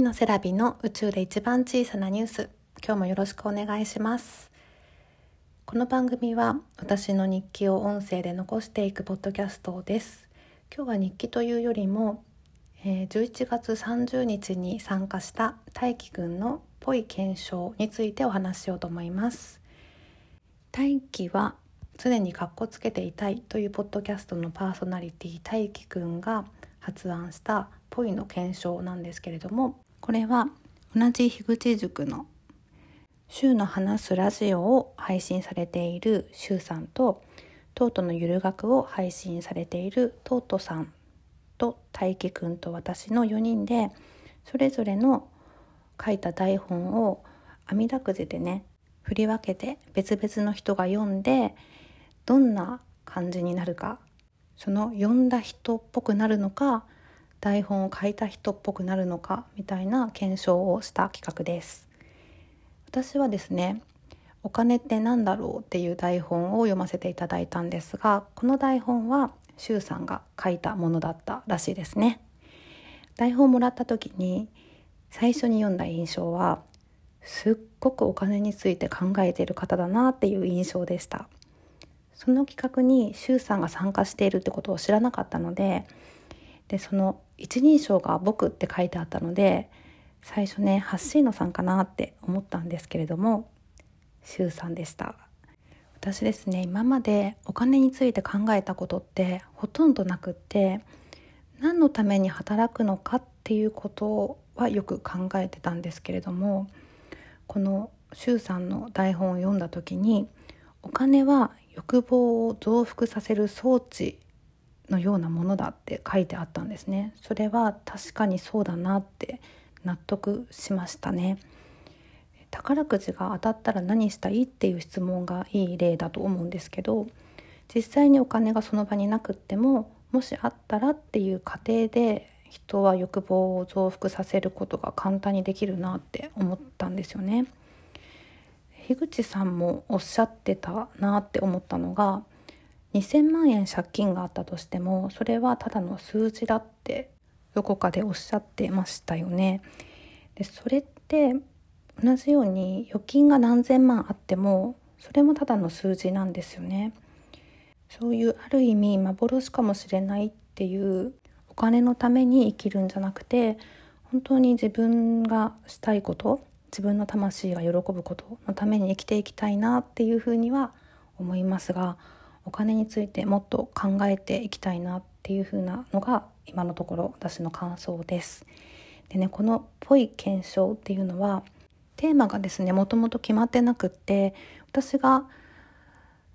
野セラビの宇宙で一番小さなニュース。今日もよろしくお願いします。この番組は私の日記を音声で残していくポッドキャストです。今日は日記というよりも、えー、11月30日に参加した大輝くんのぽい検証についてお話ししようと思います。大輝は常にかっこつけていたいというポッドキャストのパーソナリティ大輝くんが発案したポイの検証なんですけれどもこれは同じ樋口塾の週の話すラジオを配信されている週さんとトートのゆる学を配信されているトートさんと大輝くんと私の4人でそれぞれの書いた台本を網だくじでね振り分けて別々の人が読んでどんな感じになるかその読んだ人っぽくなるのか台本を書いた人っぽくなるのかみたいな検証をした企画です。私はですねお金って何だろうっていう台本を読ませていただいたんですがこの台本は周さんが書いたものだったらしいですね。台本をもらった時に最初に読んだ印象はすっごくお金について考えている方だなっていう印象でした。その企画に周さんが参加しているってことを知らなかったのででその一人称が「僕」って書いてあったので最初ねハッシーノさんかなって思ったんですけれども周さんでした。私ですね今までお金について考えたことってほとんどなくって何のために働くのかっていうことはよく考えてたんですけれどもこの周さんの台本を読んだ時にお金は欲望を増幅させる装置のようなものだって書いてあったんですねそれは確かにそうだなって納得しましたね宝くじが当たったら何したいっていう質問がいい例だと思うんですけど実際にお金がその場になくってももしあったらっていう過程で人は欲望を増幅させることが簡単にできるなって思ったんですよね。樋口さんもおっしゃってたなって思ったのが2,000万円借金があったとしてもそれはただの数字だってどこかでおっしゃってましたよね。でそれって同じように預金が何千万あってもそれもただの数字なんですよね。そういうある意味幻かもしれないっていうお金のために生きるんじゃなくて本当に自分がしたいこと自分の魂が喜ぶことのために生きていきたいなっていうふうには思いますがお金についてもっと考えていきたいなっていうふうなのが今のところ私の感想です。でねこの「ぽい検証」っていうのはテーマがですねもともと決まってなくって私が、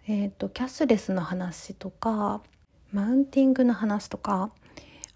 えーと、キャッシュレスの話とかマウンティングの話とか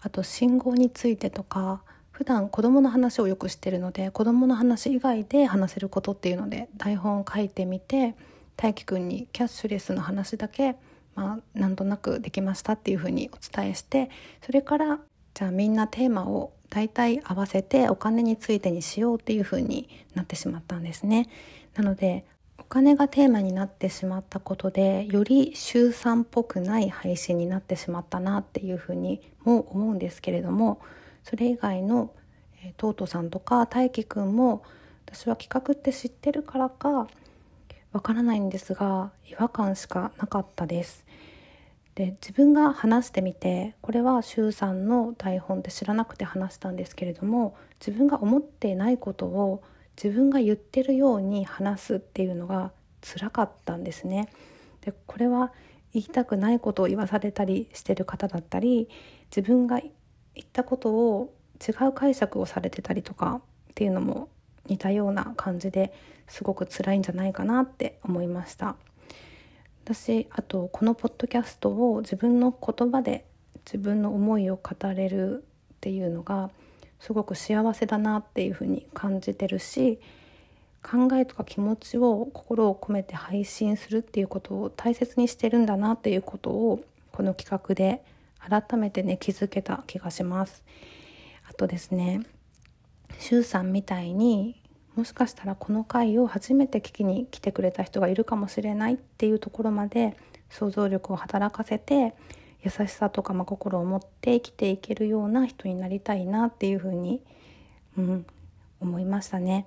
あと信号についてとか普段子供の話をよくしてるので子供の話以外で話せることっていうので台本を書いてみて大輝くんにキャッシュレスの話だけ、まあ、なんとなくできましたっていうふうにお伝えしてそれからじゃあみんなテーマを大体合わせてお金についてにしようっていうふうになってしまったんですね。なのでお金がテーマになってしまったことでより週3っぽくない配信になってしまったなっていうふうにも思うんですけれどもそれ以外の、えー、トートさんとか大輝くんも私は企画って知ってるからかわからないんですが違和感しかなかったです。で自分が話してみてこれは周さんの台本って知らなくて話したんですけれども自分が思っていないことを自分が言ってるように話すっていうのが辛かったんですね。でこれは言いたくないことを言わされたりしてる方だったり自分が言ったことを違う解釈をされてたりとかっていうのも似たような感じですごく辛いんじゃないかなって思いました。私あとこのポッドキャストを自分の言葉で自分の思いを語れるっていうのがすごく幸せだなっていうふうに感じてるし考えとか気持ちを心を込めて配信するっていうことを大切にしてるんだなっていうことをこの企画で改めてね気づけた気がします。あとですねしゅうさんみたいにもしかしたらこの回を初めて聞きに来てくれた人がいるかもしれないっていうところまで想像力を働かせて優しさとか真心を持って生きていけるような人になりたいなっていうふうに、うん、思いましたね。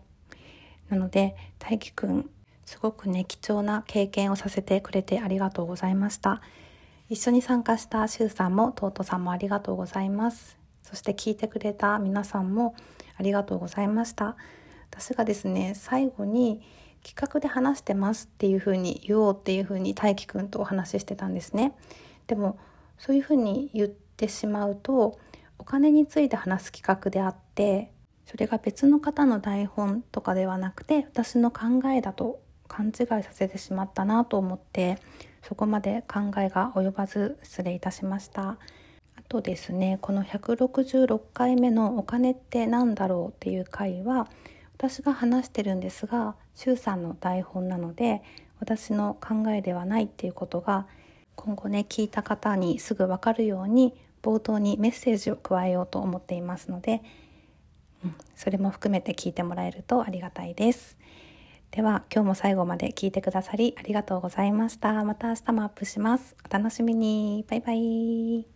なので大輝くんすごくね貴重な経験をさせてくれてありがとうございました一緒に参加したしゅうさんもトートさんもありがとうございますそして聞いてくれた皆さんもありがとうございました。私がですね最後に企画で話してますっていう風に言おうっていう風に大輝くんとお話ししてたんですね。でもそういう風に言ってしまうとお金について話す企画であってそれが別の方の台本とかではなくて私の考えだと勘違いさせてしまったなと思ってそこまで考えが及ばず失礼いたしました。とですねこの166回目の「お金って何だろう?」っていう回は私が話してるんですが周さんの台本なので私の考えではないっていうことが今後ね聞いた方にすぐ分かるように冒頭にメッセージを加えようと思っていますので、うん、それも含めて聞いてもらえるとありがたいです。では今日も最後まで聞いてくださりありがとうございました。また明日もアップします。お楽しみに。バイバイ。